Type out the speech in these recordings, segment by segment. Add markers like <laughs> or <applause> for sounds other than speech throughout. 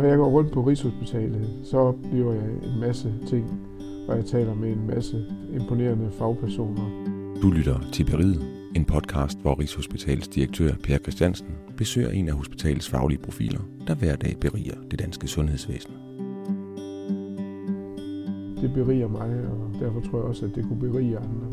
Når jeg går rundt på Rigshospitalet, så oplever jeg en masse ting, og jeg taler med en masse imponerende fagpersoner. Du lytter til Beriget, en podcast, hvor Rigshospitalets direktør Per Christiansen besøger en af hospitalets faglige profiler, der hver dag beriger det danske sundhedsvæsen. Det beriger mig, og derfor tror jeg også, at det kunne berige andre.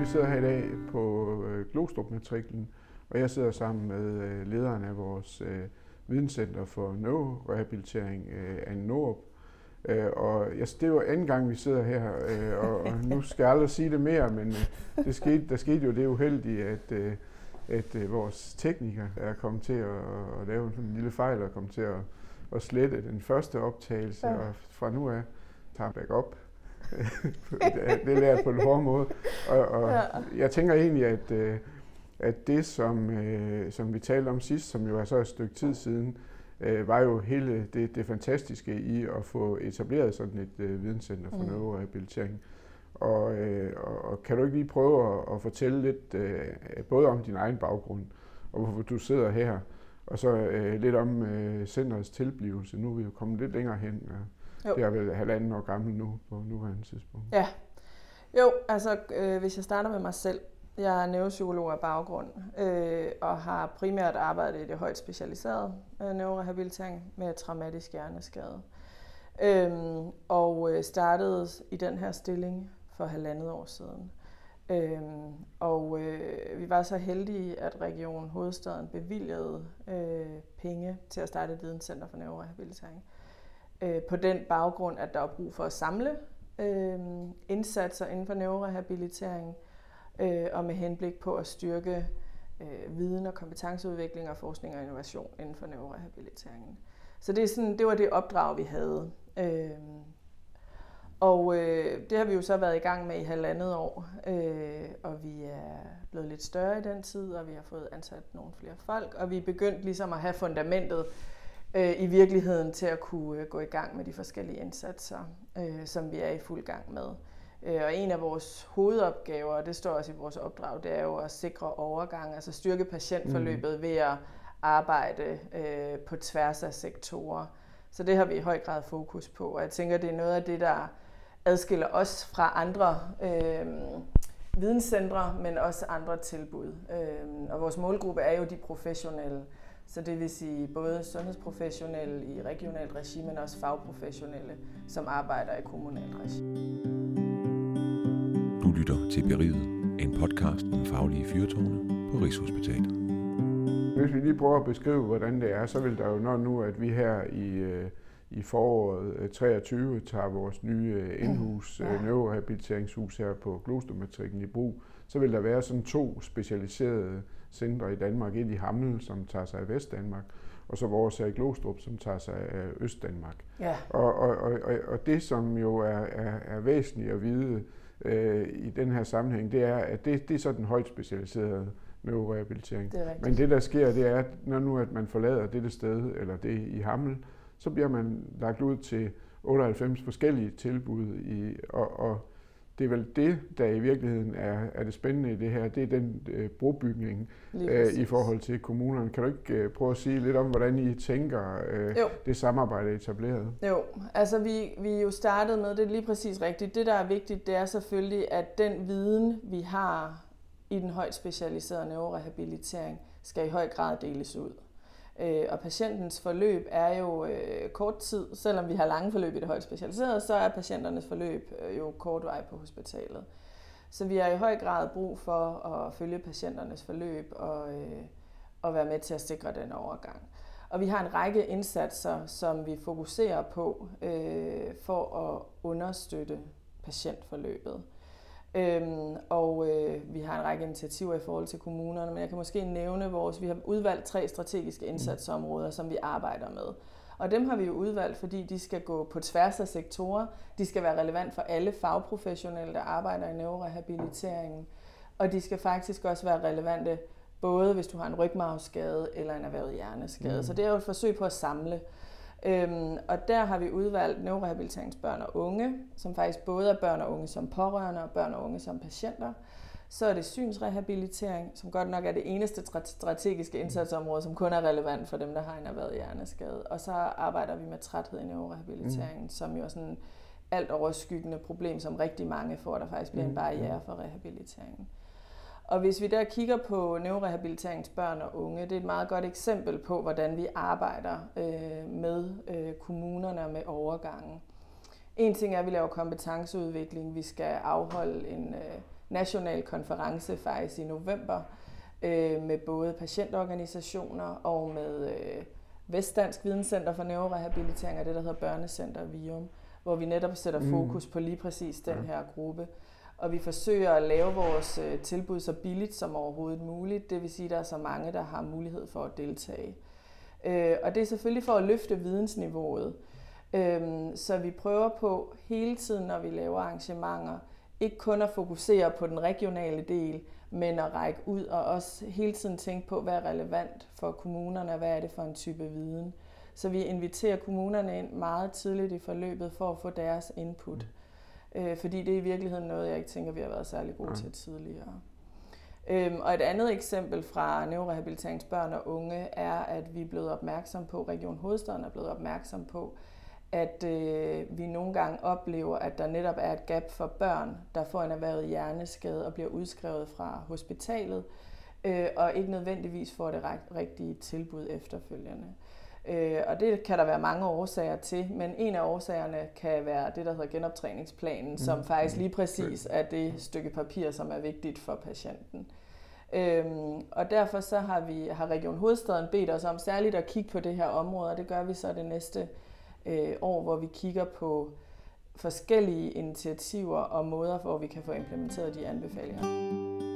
Vi sidder her i dag på øh, Glostrup-matriklen, og jeg sidder sammen med øh, lederen af vores øh, videnscenter for neurorehabilitering, Anne Norup. Og jeg, det er jo anden gang, vi sidder her, og, og nu skal jeg aldrig sige det mere, men det skete, der skete jo det uheldige, at, at vores tekniker er kommet til at, at lave en lille fejl og kommet til at, at slette den første optagelse, ja. og fra nu af tager back op. <laughs> det er lært på en hård måde. Og, og ja. jeg tænker egentlig, at at det, som, øh, som vi talte om sidst, som jo er så et stykke tid siden, øh, var jo hele det, det fantastiske i at få etableret sådan et øh, videnscenter for mm. neurorehabilitering. Og, øh, og, og kan du ikke lige prøve at, at fortælle lidt øh, både om din egen baggrund, og hvorfor du sidder her, og så øh, lidt om øh, centerets tilblivelse. Nu er vi jo kommet lidt længere hen, og det er vel halvanden år gammel nu på nuværende tidspunkt. Ja, jo, altså øh, hvis jeg starter med mig selv, jeg er neuropsykolog af baggrund øh, og har primært arbejdet i det højt specialiserede øh, neurorehabilitering med traumatisk hjerneskade. Øhm, og øh, startede i den her stilling for halvandet år siden. Øhm, og øh, vi var så heldige, at Region Hovedstaden bevilgede øh, penge til at starte et videnscenter for neurorehabilitering. Øh, på den baggrund, at der var brug for at samle øh, indsatser inden for neurorehabilitering, øh, og med henblik på at styrke øh, viden og kompetenceudvikling og forskning og innovation inden for neurorehabiliteringen. Så det, er sådan, det var det opdrag, vi havde. Øh, og øh, det har vi jo så været i gang med i halvandet år, øh, og vi er blevet lidt større i den tid, og vi har fået ansat nogle flere folk, og vi er begyndt ligesom at have fundamentet øh, i virkeligheden til at kunne øh, gå i gang med de forskellige indsatser, øh, som vi er i fuld gang med. Øh, og en af vores hovedopgaver, og det står også i vores opdrag, det er jo at sikre overgang, altså styrke patientforløbet mm. ved at arbejde øh, på tværs af sektorer. Så det har vi i høj grad fokus på, og jeg tænker, det er noget af det, der adskiller os fra andre øh, videnscentre, men også andre tilbud. Øh, og vores målgruppe er jo de professionelle, så det vil sige både sundhedsprofessionelle i regionalt regi, men også fagprofessionelle, som arbejder i kommunalt regi. Du lytter til Beriget, en podcast om faglige fyrtårne på Rigshospitalet. Hvis vi lige prøver at beskrive, hvordan det er, så vil der jo, når nu, at vi her i, øh, i foråret 23 øh, tager vores nye øh, indhus, ja. neurorehabiliteringshus her på Glostermatrikken i brug, så vil der være sådan to specialiserede centre i Danmark. Et i Hammel, som tager sig af Vestdanmark, og så vores her i Glostrup, som tager sig af Østdanmark. Ja. Og, og, og, og det, som jo er, er, er væsentligt at vide, øh, i den her sammenhæng, det er, at det, det er så den højt specialiserede neurorehabilitering. Det Men det, der sker, det er, at når nu at man forlader dette sted, eller det i Hammel, så bliver man lagt ud til 98 forskellige tilbud, i, og, og det er vel det, der i virkeligheden er, er det spændende i det her, det er den øh, brobygning øh, i forhold til kommunerne. Kan du ikke øh, prøve at sige lidt om, hvordan I tænker øh, det samarbejde etableret? Jo, altså vi, vi jo startet med, det er lige præcis rigtigt. Det, der er vigtigt, det er selvfølgelig, at den viden, vi har i den højt specialiserede neurorehabilitering, skal i høj grad deles ud. Øh, og patientens forløb er jo øh, kort tid, selvom vi har lange forløb i det højt specialiserede, så er patienternes forløb øh, jo kort vej på hospitalet. Så vi har i høj grad brug for at følge patienternes forløb og, øh, og være med til at sikre den overgang. Og vi har en række indsatser, som vi fokuserer på øh, for at understøtte patientforløbet. Øhm, og øh, vi har en række initiativer i forhold til kommunerne, men jeg kan måske nævne vores, vi har udvalgt tre strategiske mm. indsatsområder, som vi arbejder med. Og dem har vi jo udvalgt, fordi de skal gå på tværs af sektorer. De skal være relevant for alle fagprofessionelle, der arbejder i neurorehabiliteringen. Og de skal faktisk også være relevante, både hvis du har en rygmavsskade eller en erhvervet hjerneskade. Mm. Så det er jo et forsøg på at samle. Øhm, og der har vi udvalgt neurorehabiliteringsbørn og unge, som faktisk både er børn og unge som pårørende og børn og unge som patienter. Så er det synsrehabilitering, som godt nok er det eneste strategiske indsatsområde, som kun er relevant for dem, der har en erhvervet hjerneskade. Og så arbejder vi med træthed i neurorehabiliteringen, mm. som jo er sådan alt overskyggende problem, som rigtig mange får, der faktisk bliver en mm. barriere for rehabiliteringen. Og hvis vi der kigger på neurorehabiliteringsbørn og unge, det er et meget godt eksempel på, hvordan vi arbejder øh, med øh, kommunerne og med overgangen. En ting er, at vi laver kompetenceudvikling. Vi skal afholde en øh, national konference faktisk i november øh, med både patientorganisationer og med øh, Vestdansk Videnscenter for Neurorehabilitering og det, der hedder Børnecenter Vium, hvor vi netop sætter mm. fokus på lige præcis den her gruppe. Og vi forsøger at lave vores øh, tilbud så billigt som overhovedet muligt. Det vil sige, at der er så mange, der har mulighed for at deltage. Øh, og det er selvfølgelig for at løfte vidensniveauet. Øh, så vi prøver på hele tiden, når vi laver arrangementer, ikke kun at fokusere på den regionale del, men at række ud og også hele tiden tænke på, hvad er relevant for kommunerne, og hvad er det for en type viden. Så vi inviterer kommunerne ind meget tidligt i forløbet for at få deres input. Øh, fordi det er i virkeligheden noget, jeg ikke tænker, vi har været særlig gode til tidligere. Øhm, og et andet eksempel fra neurorehabiliteringsbørn og unge er, at vi er blevet opmærksom på, Region Hovedstaden er blevet opmærksom på, at øh, vi nogle gange oplever, at der netop er et gap for børn, der får en erhvervet hjerneskade og bliver udskrevet fra hospitalet, øh, og ikke nødvendigvis får det rigtige tilbud efterfølgende. Øh, og det kan der være mange årsager til, men en af årsagerne kan være det, der hedder genoptræningsplanen, mm. som faktisk lige præcis er det stykke papir, som er vigtigt for patienten. Øhm, og derfor så har vi har Region Hovedstaden bedt os om særligt at kigge på det her område, og det gør vi så det næste øh, år, hvor vi kigger på forskellige initiativer og måder, hvor vi kan få implementeret de anbefalinger.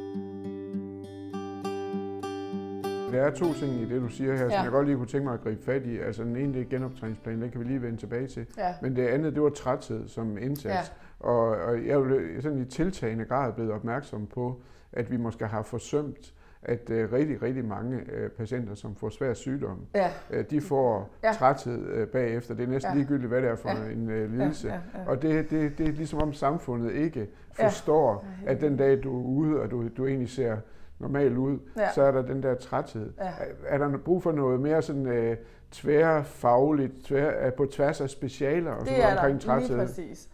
Der er to ting i det, du siger her, ja. som jeg godt lige kunne tænke mig at gribe fat i. Altså den ene, det er genoptræningsplanen, den kan vi lige vende tilbage til. Ja. Men det andet, det var træthed som indsats. Ja. Og, og jeg er sådan i tiltagende grad blevet opmærksom på, at vi måske har forsømt at uh, rigtig, rigtig mange uh, patienter, som får svær sygdom, ja. uh, de får ja. træthed uh, bagefter. Det er næsten ja. ligegyldigt, hvad det er for ja. en uh, lidelse. Ja, ja, ja. Og det, det, det er ligesom om samfundet ikke forstår, ja. at den dag, du er ude, og du, du egentlig ser normal ud, ja. så er der den der træthed. Ja. Er, er der brug for noget mere sådan uh, tværfagligt, tvær, uh, på tværs af specialer og sådan omkring træthed? Det er lige præcis.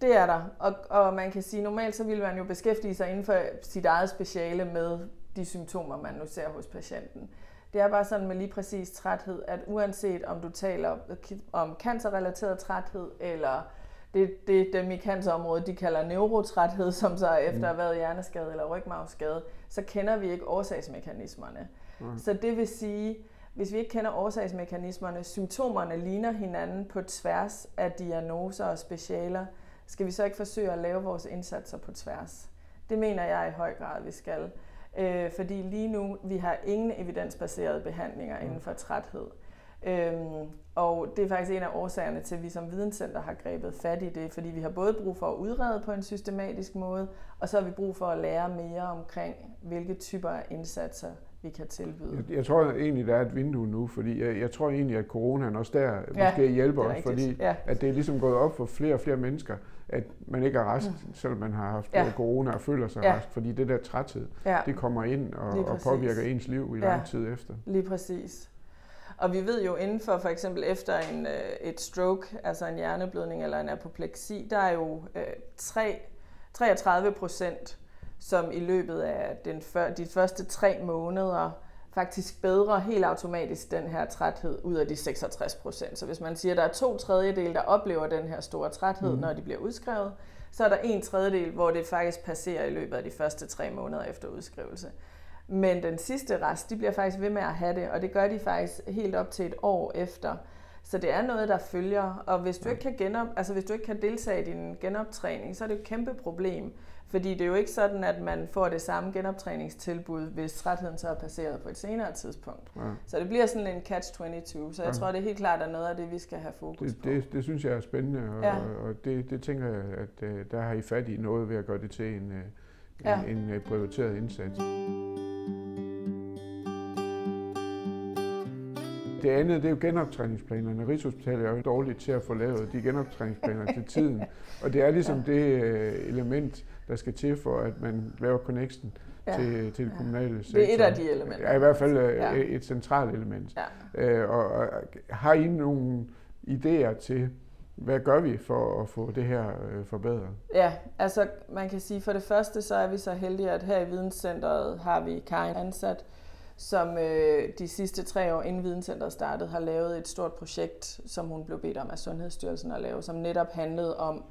Det er der, og, og man kan sige, normalt så vil man jo beskæftige sig inden for sit eget speciale med de symptomer, man nu ser hos patienten. Det er bare sådan med lige præcis træthed, at uanset om du taler om cancerrelateret træthed, eller det, det dem i cancerområdet, de kalder neurotræthed, som så efter mm. at have været hjerneskade eller rygmavsskade, så kender vi ikke årsagsmekanismerne. Mm. Så det vil sige, hvis vi ikke kender årsagsmekanismerne, symptomerne ligner hinanden på tværs af diagnoser og specialer, skal vi så ikke forsøge at lave vores indsatser på tværs? Det mener jeg i høj grad, vi skal. Øh, fordi lige nu, vi har ingen evidensbaserede behandlinger inden for træthed. Øhm, og det er faktisk en af årsagerne til, at vi som videnscenter har grebet fat i det, fordi vi har både brug for at udrede på en systematisk måde, og så har vi brug for at lære mere omkring, hvilke typer af indsatser vi kan tilbyde. Jeg, jeg tror egentlig, der er et vindue nu, fordi jeg, jeg tror egentlig, at coronaen også der ja, måske hjælper os, fordi ja. at det er ligesom gået op for flere og flere mennesker, at man ikke er rask, mm. selvom man har haft ja. corona og føler sig ja. rask, fordi det der træthed, ja. det kommer ind og, og påvirker ens liv i ja. lang tid efter. Lige præcis. Og vi ved jo inden for for eksempel efter en, øh, et stroke, altså en hjerneblødning eller en apopleksi, der er jo øh, 3, 33 procent, som i løbet af den før, de første tre måneder faktisk bedre helt automatisk den her træthed ud af de 66 procent. Så hvis man siger, at der er to tredjedel, der oplever den her store træthed, mm. når de bliver udskrevet, så er der en tredjedel, hvor det faktisk passerer i løbet af de første tre måneder efter udskrivelse. Men den sidste rest, de bliver faktisk ved med at have det, og det gør de faktisk helt op til et år efter. Så det er noget, der følger, og hvis du ikke kan, genop, altså hvis du ikke kan deltage i din genoptræning, så er det et kæmpe problem. Fordi det er jo ikke sådan, at man får det samme genoptræningstilbud, hvis trætheden så er passeret på et senere tidspunkt. Ja. Så det bliver sådan en catch-22. Så jeg ja. tror, det er helt klart er noget af det, vi skal have fokus det, på. Det, det synes jeg er spændende, og, ja. og det, det tænker jeg, at uh, der har I fat i noget ved at gøre det til en, uh, ja. en, en prioriteret indsats. det andet, det er jo genoptræningsplanerne. Rigshospitalet er jo dårligt til at få lavet de genoptræningsplaner til <laughs> tiden. Og det er ligesom ja. det øh, element, der skal til for, at man laver connection ja. til, til det kommunale sektor. Det er et af de elementer. Ja, i hvert fald øh, ja. et centralt element. Ja. Øh, og, og har I nogle idéer til, hvad gør vi for at få det her øh, forbedret? Ja, altså man kan sige, for det første så er vi så heldige, at her i Videnscenteret har vi Karin ansat, som øh, de sidste tre år inden Videnscenteret startede, har lavet et stort projekt, som hun blev bedt om af Sundhedsstyrelsen at lave, som netop handlede om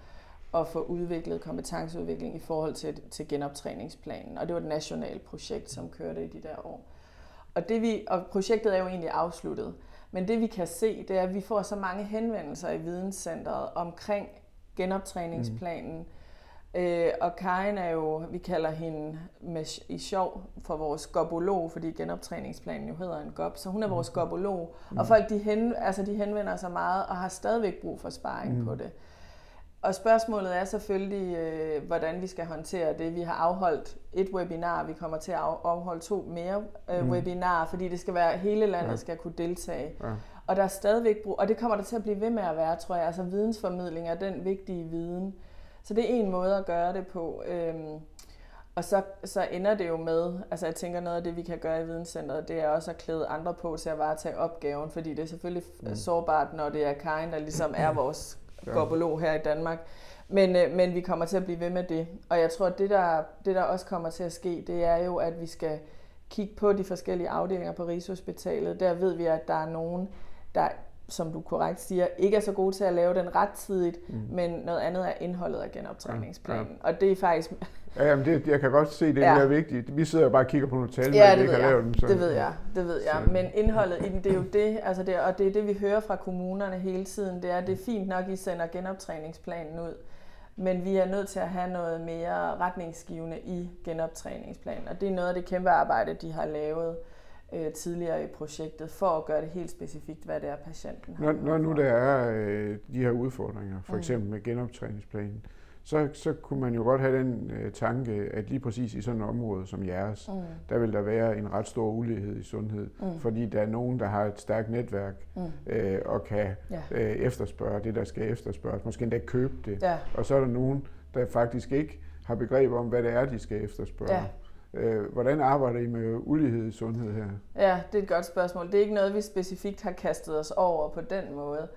at få udviklet kompetenceudvikling i forhold til, til genoptræningsplanen. Og det var et nationalt projekt, som kørte i de der år. Og, det vi, og projektet er jo egentlig afsluttet. Men det vi kan se, det er, at vi får så mange henvendelser i Videnscenteret omkring genoptræningsplanen. Mm. Øh, og Karin er jo, vi kalder hende med, i sjov for vores gobolog, fordi genoptræningsplanen jo hedder en gob, så hun er vores mm. gobolog. Mm. Og folk de, hen, altså, de henvender sig meget og har stadigvæk brug for sparring mm. på det. Og spørgsmålet er selvfølgelig, øh, hvordan vi skal håndtere det. Vi har afholdt et webinar, vi kommer til at afholde to mere øh, mm. webinarer, fordi det skal være, hele landet ja. skal kunne deltage. Ja. Og der er stadigvæk brug, og det kommer der til at blive ved med at være, tror jeg. Altså vidensformidling er den vigtige viden. Så det er en måde at gøre det på. Øhm, og så, så ender det jo med, altså jeg tænker noget af det, vi kan gøre i Videnscenteret, det er også at klæde andre på til at varetage opgaven, fordi det er selvfølgelig mm. sårbart, når det er Karin, der ligesom er <clears throat> vores gobolo her i Danmark. Men, øh, men vi kommer til at blive ved med det. Og jeg tror, at det der, det, der også kommer til at ske, det er jo, at vi skal kigge på de forskellige afdelinger på Rigshospitalet. Der ved vi, at der er nogen, der som du korrekt siger, ikke er så gode til at lave den ret tidligt, mm. men noget andet er indholdet af genoptræningsplanen. Ja, ja. Og det er faktisk... Ja, jamen det, jeg kan godt se, det er ja. vigtigt. Vi sidder og bare og kigger på nogle tal, ja, det ikke har lavet dem. Så. det ved jeg, det ved jeg. Så. Men indholdet i den, det er jo det, altså det, og det er det, vi hører fra kommunerne hele tiden, det er, det er fint nok, I sender genoptræningsplanen ud, men vi er nødt til at have noget mere retningsgivende i genoptræningsplanen, og det er noget af det kæmpe arbejde, de har lavet øh, tidligere i projektet, for at gøre det helt specifikt, hvad det er, patienten har. Når, når nu der er øh, de her udfordringer, for mm. eksempel med genoptræningsplanen, så, så kunne man jo godt have den øh, tanke, at lige præcis i sådan et område som jeres, mm. der vil der være en ret stor ulighed i sundhed, mm. fordi der er nogen, der har et stærkt netværk mm. øh, og kan ja. øh, efterspørge det, der skal efterspørges, måske endda købe det. Ja. Og så er der nogen, der faktisk ikke har begreb om, hvad det er, de skal efterspørge. Ja. Øh, hvordan arbejder I med ulighed i sundhed her? Ja, det er et godt spørgsmål. Det er ikke noget, vi specifikt har kastet os over på den måde.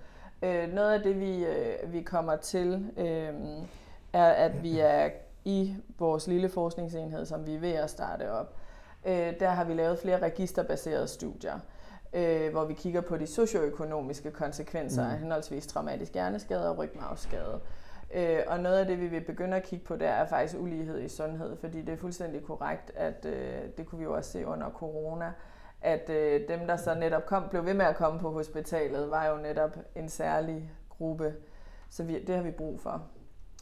Øh, noget af det, vi, øh, vi kommer til, øh, er, at vi er i vores lille forskningsenhed, som vi er ved at starte op. Øh, der har vi lavet flere registerbaserede studier, øh, hvor vi kigger på de socioøkonomiske konsekvenser mm. af henholdsvis traumatisk hjerneskade og rygmavsskade. Øh, og noget af det, vi vil begynde at kigge på, der er faktisk ulighed i sundhed, fordi det er fuldstændig korrekt, at øh, det kunne vi jo også se under corona, at øh, dem, der så netop kom, blev ved med at komme på hospitalet, var jo netop en særlig gruppe. Så vi, det har vi brug for.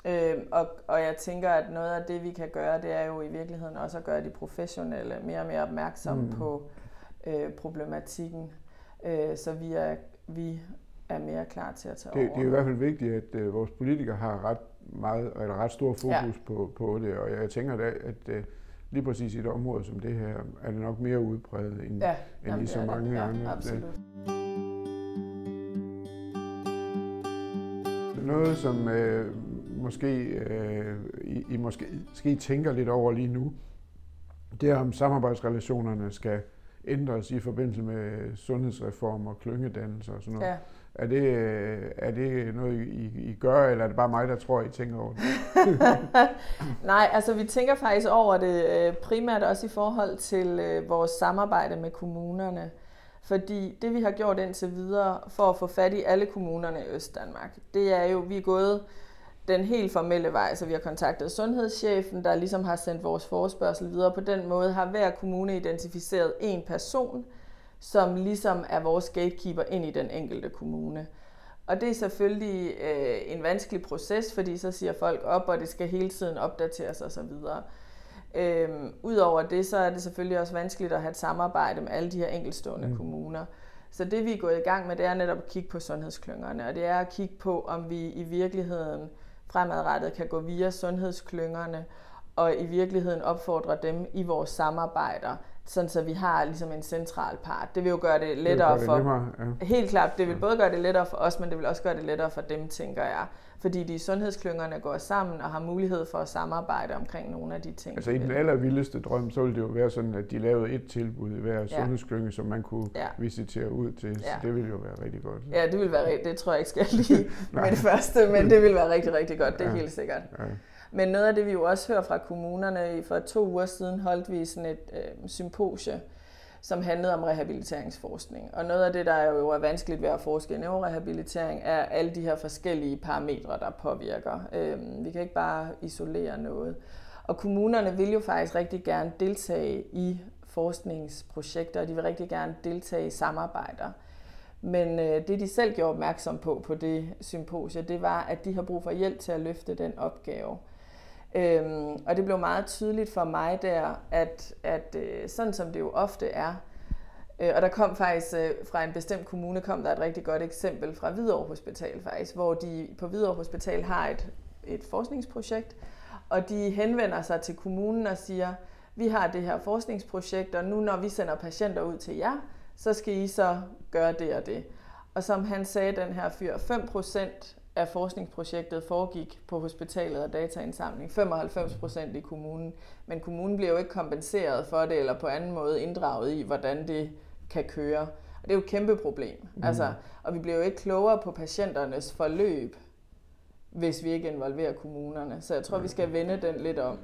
Øh, og, og jeg tænker, at noget af det, vi kan gøre, det er jo i virkeligheden også at gøre de professionelle mere og mere opmærksomme mm. på øh, problematikken, øh, så vi er, vi er mere klar til at tage det, over. Det er i hvert fald vigtigt, at øh, vores politikere har ret, meget, eller ret stor fokus ja. på, på det, og jeg tænker, at, at øh, lige præcis i et område som det her, er det nok mere udbredt end, ja, end jamen, i så mange ja, andre. Absolut. Noget, som øh, måske øh, I, I måske, måske tænker lidt over lige nu, det er om samarbejdsrelationerne skal ændres i forbindelse med sundhedsreform og klyngedannelser og sådan noget. Ja. Er det, er det noget, I, I gør, eller er det bare mig, der tror, I tænker over det? <laughs> Nej, altså vi tænker faktisk over det øh, primært også i forhold til øh, vores samarbejde med kommunerne. Fordi det vi har gjort indtil videre for at få fat i alle kommunerne i Østdanmark, det er jo, vi er gået den helt formelle vej, så vi har kontaktet sundhedschefen, der ligesom har sendt vores forespørgsel videre. På den måde har hver kommune identificeret en person, som ligesom er vores gatekeeper ind i den enkelte kommune. Og det er selvfølgelig øh, en vanskelig proces, fordi så siger folk op, og det skal hele tiden opdateres osv. Øhm, Udover det, så er det selvfølgelig også vanskeligt at have et samarbejde med alle de her enkeltstående mm. kommuner. Så det vi er gået i gang med, det er netop at kigge på sundhedsklyngerne, og det er at kigge på, om vi i virkeligheden fremadrettet kan gå via sundhedsklyngerne, og i virkeligheden opfordre dem i vores samarbejder sådan så vi har ligesom en central part. Det vil jo gøre det lettere det det for... Nemmere, ja. Helt klart, det vil både gøre det lettere for os, men det vil også gøre det lettere for dem, tænker jeg. Fordi de sundhedsklyngerne går sammen og har mulighed for at samarbejde omkring nogle af de ting. Altså i den allervildeste drøm, så ville det jo være sådan, at de lavede et tilbud i hver ja. sundhedsklynge, som man kunne ja. visitere ud til. Så ja. det ville jo være rigtig godt. Ja, det vil være det tror jeg ikke skal <laughs> lige med det første, men det vil være rigtig, rigtig godt, det er ja. helt sikkert. Ja. Men noget af det, vi jo også hører fra kommunerne, for to uger siden holdt vi sådan et øh, symposie, som handlede om rehabiliteringsforskning. Og noget af det, der jo er vanskeligt ved at forske i neurorehabilitering, er alle de her forskellige parametre, der påvirker. Øh, vi kan ikke bare isolere noget. Og kommunerne vil jo faktisk rigtig gerne deltage i forskningsprojekter, og de vil rigtig gerne deltage i samarbejder. Men øh, det, de selv gjorde opmærksom på på det symposie, det var, at de har brug for hjælp til at løfte den opgave. Øhm, og det blev meget tydeligt for mig der, at, at øh, sådan som det jo ofte er, øh, og der kom faktisk øh, fra en bestemt kommune, kom der et rigtig godt eksempel fra Hvidovre Hospital faktisk, hvor de på Hvidovre Hospital har et, et forskningsprojekt, og de henvender sig til kommunen og siger, vi har det her forskningsprojekt, og nu når vi sender patienter ud til jer, så skal I så gøre det og det. Og som han sagde, den her fyr, 5% af forskningsprojektet foregik på hospitalet og dataindsamling. 95 procent i kommunen. Men kommunen bliver jo ikke kompenseret for det, eller på anden måde inddraget i, hvordan det kan køre. Og det er jo et kæmpe problem. Mm. Altså, og vi bliver jo ikke klogere på patienternes forløb, hvis vi ikke involverer kommunerne. Så jeg tror, vi skal vende den lidt om.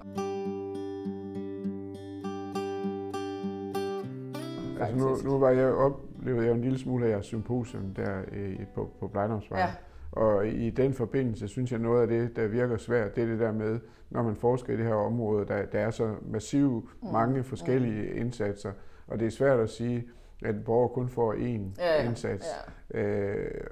Altså nu, nu var jeg oplevede jeg en lille smule af jeres symposium der øh, på, på Blejdomsvej. Ja. Og i den forbindelse synes jeg noget af det, der virker svært, det er det der med, når man forsker i det her område, der, der er så massive mm. mange forskellige mm. indsatser, og det er svært at sige, at borger kun får én ja, ja. indsats. Ja. Øh,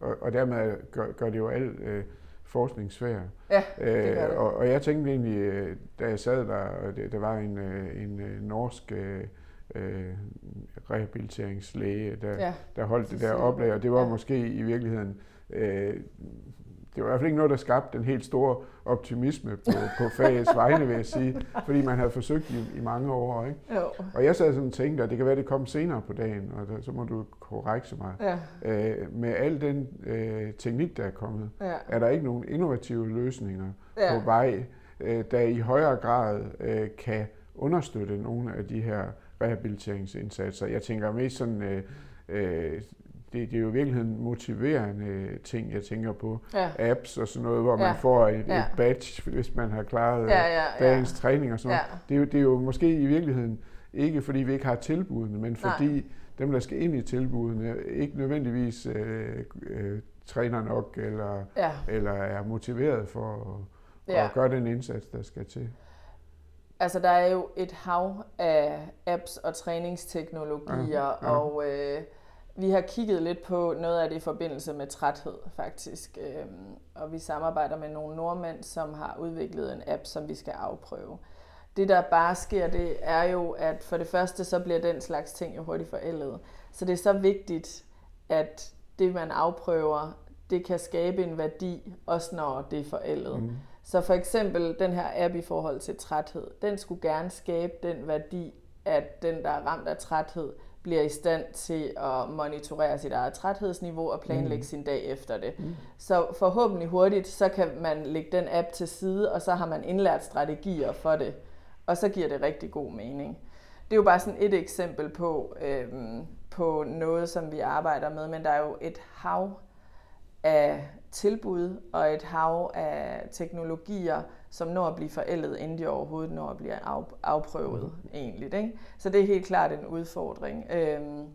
og, og dermed gør, gør det jo alt øh, forskning svær. Ja, det gør det. Øh, og, og jeg tænkte egentlig, øh, da jeg sad der, og det, der var en, øh, en norsk øh, rehabiliteringslæge, der, ja, der holdt det der oplag, og det var ja. måske i virkeligheden øh, det var i hvert fald ikke noget, der skabte den helt store optimisme på, på fagets vegne, vil jeg sige, fordi man havde forsøgt i, i mange år. Ikke? Jo. Og jeg sad sådan og tænkte, at det kan være, at det kom senere på dagen, og der, så må du korrekte mig. Ja. Øh, med al den øh, teknik, der er kommet, ja. er der ikke nogen innovative løsninger ja. på vej, øh, der i højere grad øh, kan understøtte nogle af de her rehabiliteringsindsatser. Jeg tænker mest sådan... Øh, øh, det, det er jo i virkeligheden motiverende ting, jeg tænker på. Ja. Apps og sådan noget, hvor ja. man får et, ja. et badge, hvis man har klaret ja, ja, ja. dagens træning og sådan ja. noget. Det er, jo, det er jo måske i virkeligheden ikke, fordi vi ikke har tilbudene, men fordi Nej. dem, der skal ind i tilbudene, ikke nødvendigvis øh, øh, træner nok, eller, ja. eller er motiveret for at, ja. at gøre den indsats, der skal til. Altså, der er jo et hav af apps og træningsteknologier, ja, ja. og... Øh, vi har kigget lidt på noget af det i forbindelse med træthed, faktisk. Øhm, og vi samarbejder med nogle nordmænd, som har udviklet en app, som vi skal afprøve. Det, der bare sker, det er jo, at for det første, så bliver den slags ting jo hurtigt forældet. Så det er så vigtigt, at det, man afprøver, det kan skabe en værdi, også når det er forældet. Mm. Så for eksempel den her app i forhold til træthed, den skulle gerne skabe den værdi, at den, der er ramt af træthed, bliver i stand til at monitorere sit eget træthedsniveau og planlægge mm. sin dag efter det. Mm. Så forhåbentlig hurtigt, så kan man lægge den app til side, og så har man indlært strategier for det. Og så giver det rigtig god mening. Det er jo bare sådan et eksempel på, øhm, på noget, som vi arbejder med, men der er jo et hav af tilbud og et hav af teknologier, som når at blive forældet, inden de overhovedet når at blive afprøvet mm. egentlig. Ikke? Så det er helt klart en udfordring. Øhm,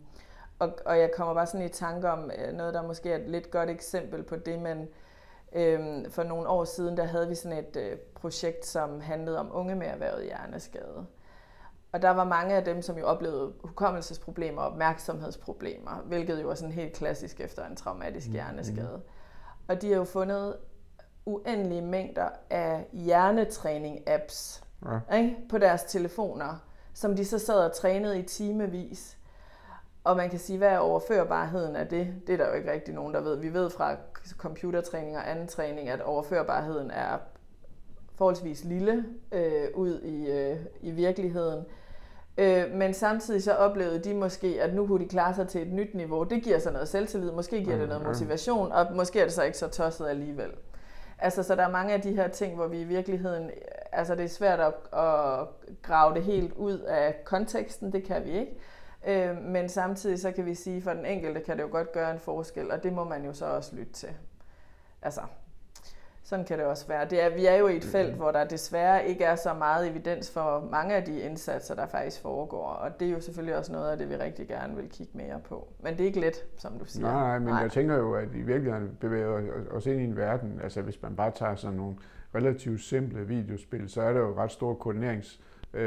og, og jeg kommer bare sådan i tanke om øh, noget, der måske er et lidt godt eksempel på det, men øhm, for nogle år siden, der havde vi sådan et øh, projekt, som handlede om unge med erhvervet hjerneskade. Og der var mange af dem, som jo oplevede hukommelsesproblemer og opmærksomhedsproblemer, hvilket jo er sådan helt klassisk efter en traumatisk mm. hjerneskade. Mm. Og de har jo fundet uendelige mængder af hjernetræning-apps ja. ikke, på deres telefoner, som de så sad og trænede i timevis. Og man kan sige, hvad er overførbarheden af det? Det er der jo ikke rigtig nogen, der ved. Vi ved fra computertræning og anden træning, at overførbarheden er forholdsvis lille øh, ud i, øh, i virkeligheden. Øh, men samtidig så oplevede de måske, at nu kunne de klare sig til et nyt niveau. Det giver så noget selvtillid, måske giver det noget motivation, og måske er det så ikke så tosset alligevel. Altså, så der er mange af de her ting, hvor vi i virkeligheden, altså det er svært at, at grave det helt ud af konteksten, det kan vi ikke. Øh, men samtidig så kan vi sige, for den enkelte kan det jo godt gøre en forskel, og det må man jo så også lytte til. Altså, sådan kan det også være. Det er, vi er jo i et felt, hvor der desværre ikke er så meget evidens for mange af de indsatser, der faktisk foregår. Og det er jo selvfølgelig også noget af det, vi rigtig gerne vil kigge mere på. Men det er ikke let, som du siger. Nej, nej men nej. jeg tænker jo, at i virkeligheden bevæger os ind i en verden, altså hvis man bare tager sådan nogle relativt simple videospil, så er der jo ret store koordinerings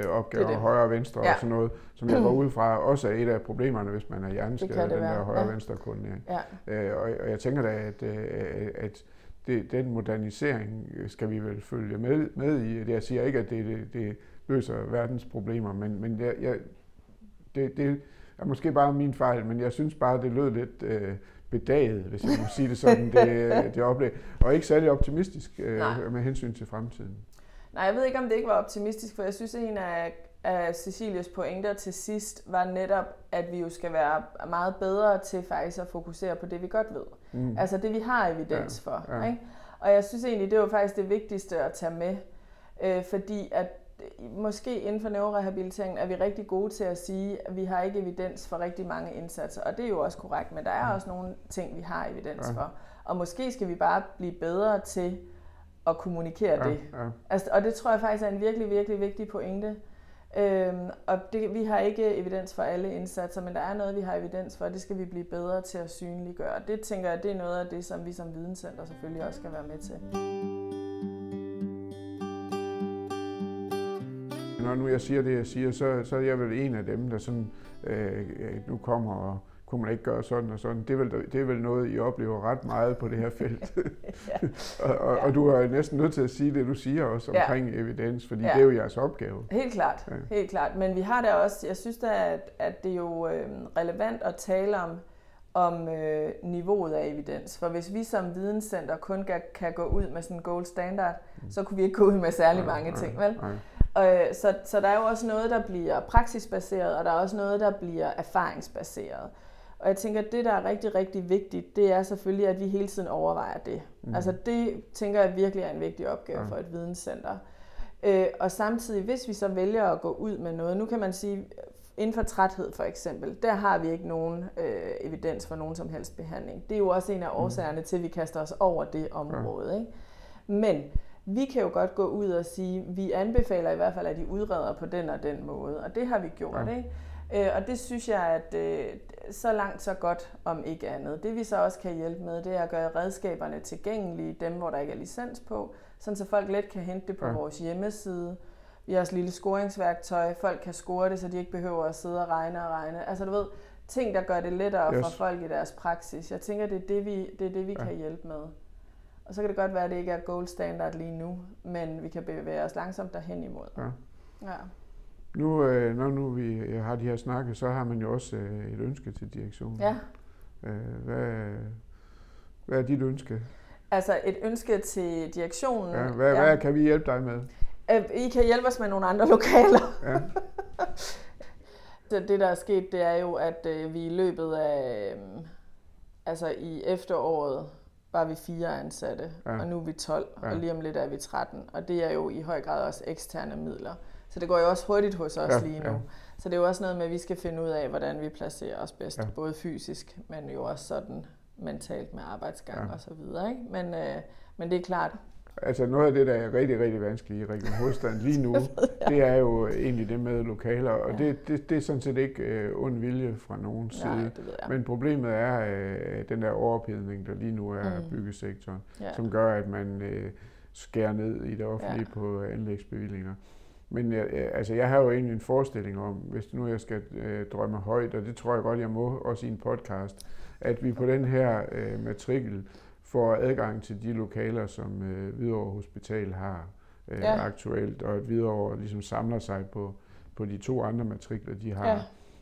opgaver, det det. højre og venstre ja. og sådan noget, som jeg går ud fra også er et af problemerne, hvis man er hjerneskadet, den der højre og venstre koordinering. Ja. Øh, og, og jeg tænker da, at, øh, at det, den modernisering skal vi vel følge med, med i. Jeg siger ikke, at det, det, det løser verdens problemer, men, men jeg, jeg, det, det er måske bare min fejl, men jeg synes bare, det lød lidt øh, bedaget, hvis jeg må <laughs> sige det sådan, det, det oplæg. Og ikke særlig optimistisk øh, med hensyn til fremtiden. Nej, jeg ved ikke, om det ikke var optimistisk, for jeg synes, at en af, af Cecilias pointer til sidst var netop, at vi jo skal være meget bedre til faktisk at fokusere på det, vi godt ved. Mm. Altså det, vi har evidens ja, for. Ja. Ikke? Og jeg synes egentlig, det var faktisk det vigtigste at tage med, øh, fordi at måske inden for neurorehabiliteringen er vi rigtig gode til at sige, at vi har ikke evidens for rigtig mange indsatser, og det er jo også korrekt, men der er mm. også nogle ting, vi har evidens ja. for. Og måske skal vi bare blive bedre til at kommunikere ja, det. Ja. Altså, og det tror jeg faktisk er en virkelig, virkelig vigtig pointe. Øhm, og det, vi har ikke evidens for alle indsatser, men der er noget, vi har evidens for, og det skal vi blive bedre til at synliggøre. Det tænker jeg, det er noget af det, som vi som videnscenter selvfølgelig også skal være med til. Når nu jeg siger det, jeg siger, så, så er jeg vel en af dem, der sådan, øh, øh nu kommer og kunne man ikke gøre sådan og sådan. Det er vel, det er vel noget, I oplever ret meget på det her felt. ja. <laughs> <laughs> og, og, ja. og du er næsten nødt til at sige det, du siger også omkring ja. evidens, fordi ja. det er jo jeres opgave. Helt klart, ja. helt klart. Men vi har da også, jeg synes da, at, at det er jo øh, relevant at tale om, om øh, niveauet af evidens. For hvis vi som videnscenter kun kan, kan gå ud med sådan en gold standard, mm. så kunne vi ikke gå ud med særlig ja, mange ja, ting, vel? Ja. Øh, så, så der er jo også noget, der bliver praksisbaseret, og der er også noget, der bliver erfaringsbaseret. Og jeg tænker, at det, der er rigtig, rigtig vigtigt, det er selvfølgelig, at vi hele tiden overvejer det. Mm. Altså det, tænker jeg virkelig er en vigtig opgave ja. for et videnscenter. Øh, og samtidig, hvis vi så vælger at gå ud med noget, nu kan man sige, inden for træthed for eksempel, der har vi ikke nogen øh, evidens for nogen som helst behandling. Det er jo også en af mm. årsagerne til, at vi kaster os over det område. Ja. Ikke? Men vi kan jo godt gå ud og sige, vi anbefaler i hvert fald, at de udreder på den og den måde, og det har vi gjort. Ja. Ikke? Øh, og det synes jeg, at øh, så langt så godt om ikke andet. Det vi så også kan hjælpe med, det er at gøre redskaberne tilgængelige, dem hvor der ikke er licens på, sådan så folk let kan hente det på ja. vores hjemmeside. Vi har også lille scoringsværktøj, folk kan score det, så de ikke behøver at sidde og regne og regne. Altså du ved, ting der gør det lettere yes. for folk i deres praksis. Jeg tænker, det er det vi, det er det, vi ja. kan hjælpe med. Og så kan det godt være, at det ikke er gold standard lige nu, men vi kan bevæge os langsomt derhen imod. Ja. ja. Nu, øh, når nu vi har de her snakke, så har man jo også øh, et ønske til direktionen. Ja. Øh, hvad, hvad er dit ønske? Altså et ønske til direktionen? Ja, hvad, ja. hvad kan vi hjælpe dig med? I kan hjælpe os med nogle andre lokaler. <laughs> Ja. <laughs> det, der er sket, det er jo, at vi i løbet af, altså i efteråret, var vi fire ansatte, ja. og nu er vi 12, ja. og lige om lidt er vi 13. Og det er jo i høj grad også eksterne midler. Så det går jo også hurtigt hos os ja, lige nu. Ja. Så det er jo også noget med, at vi skal finde ud af, hvordan vi placerer os bedst. Ja. Både fysisk, men jo også sådan mentalt med arbejdsgang ja. og så videre. Ikke? Men, øh, men det er klart. Altså noget af det, der er rigtig, rigtig vanskeligt i Region Hovedstaden lige nu, <laughs> det er jo egentlig det med lokaler, og ja. det, det, det er sådan set ikke øh, ond vilje fra nogen side. Nej. Men problemet er øh, den der overophedning, der lige nu er mm. byggesektoren, ja. som gør, at man øh, skærer ned i det offentlige ja. på anlægsbevillinger. Men jeg, altså, jeg har jo egentlig en forestilling om, hvis nu jeg skal øh, drømme højt, og det tror jeg godt, jeg må, også i en podcast, at vi på den her øh, matrikel får adgang til de lokaler, som øh, Hvidovre Hospital har øh, ja. aktuelt, og at Hvidovre ligesom samler sig på, på de to andre matrikler, de har. Ja.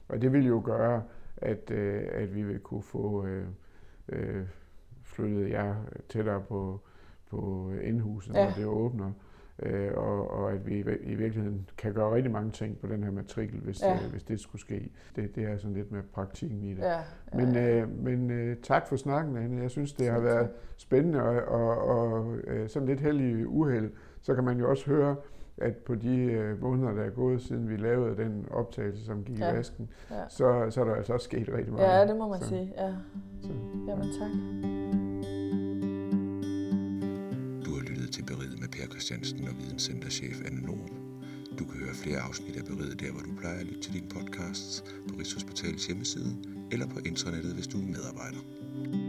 Og det vil jo gøre, at, øh, at vi vil kunne få øh, øh, flyttet jer tættere på, på indhuset, ja. når det åbner. Øh, og, og at vi i virkeligheden kan gøre rigtig mange ting på den her matrikel, hvis, ja. øh, hvis det skulle ske. Det, det er sådan lidt med praktikken i det. Ja, ja. Men, øh, men øh, tak for snakken, Anne. Jeg synes, det har været spændende og, og, og øh, sådan lidt heldig uheld. Så kan man jo også høre, at på de øh, måneder, der er gået, siden vi lavede den optagelse, som gik ja. i vasken, ja. så, så er der altså også sket rigtig meget. Ja, det må man så. sige. Ja. Så. Jamen tak. Per Christiansen og Videnscenterchef Anne Nord. Du kan høre flere afsnit af Beriget der, hvor du plejer at lytte til dine podcasts på Rigshospitalets hjemmeside eller på internettet, hvis du er medarbejder.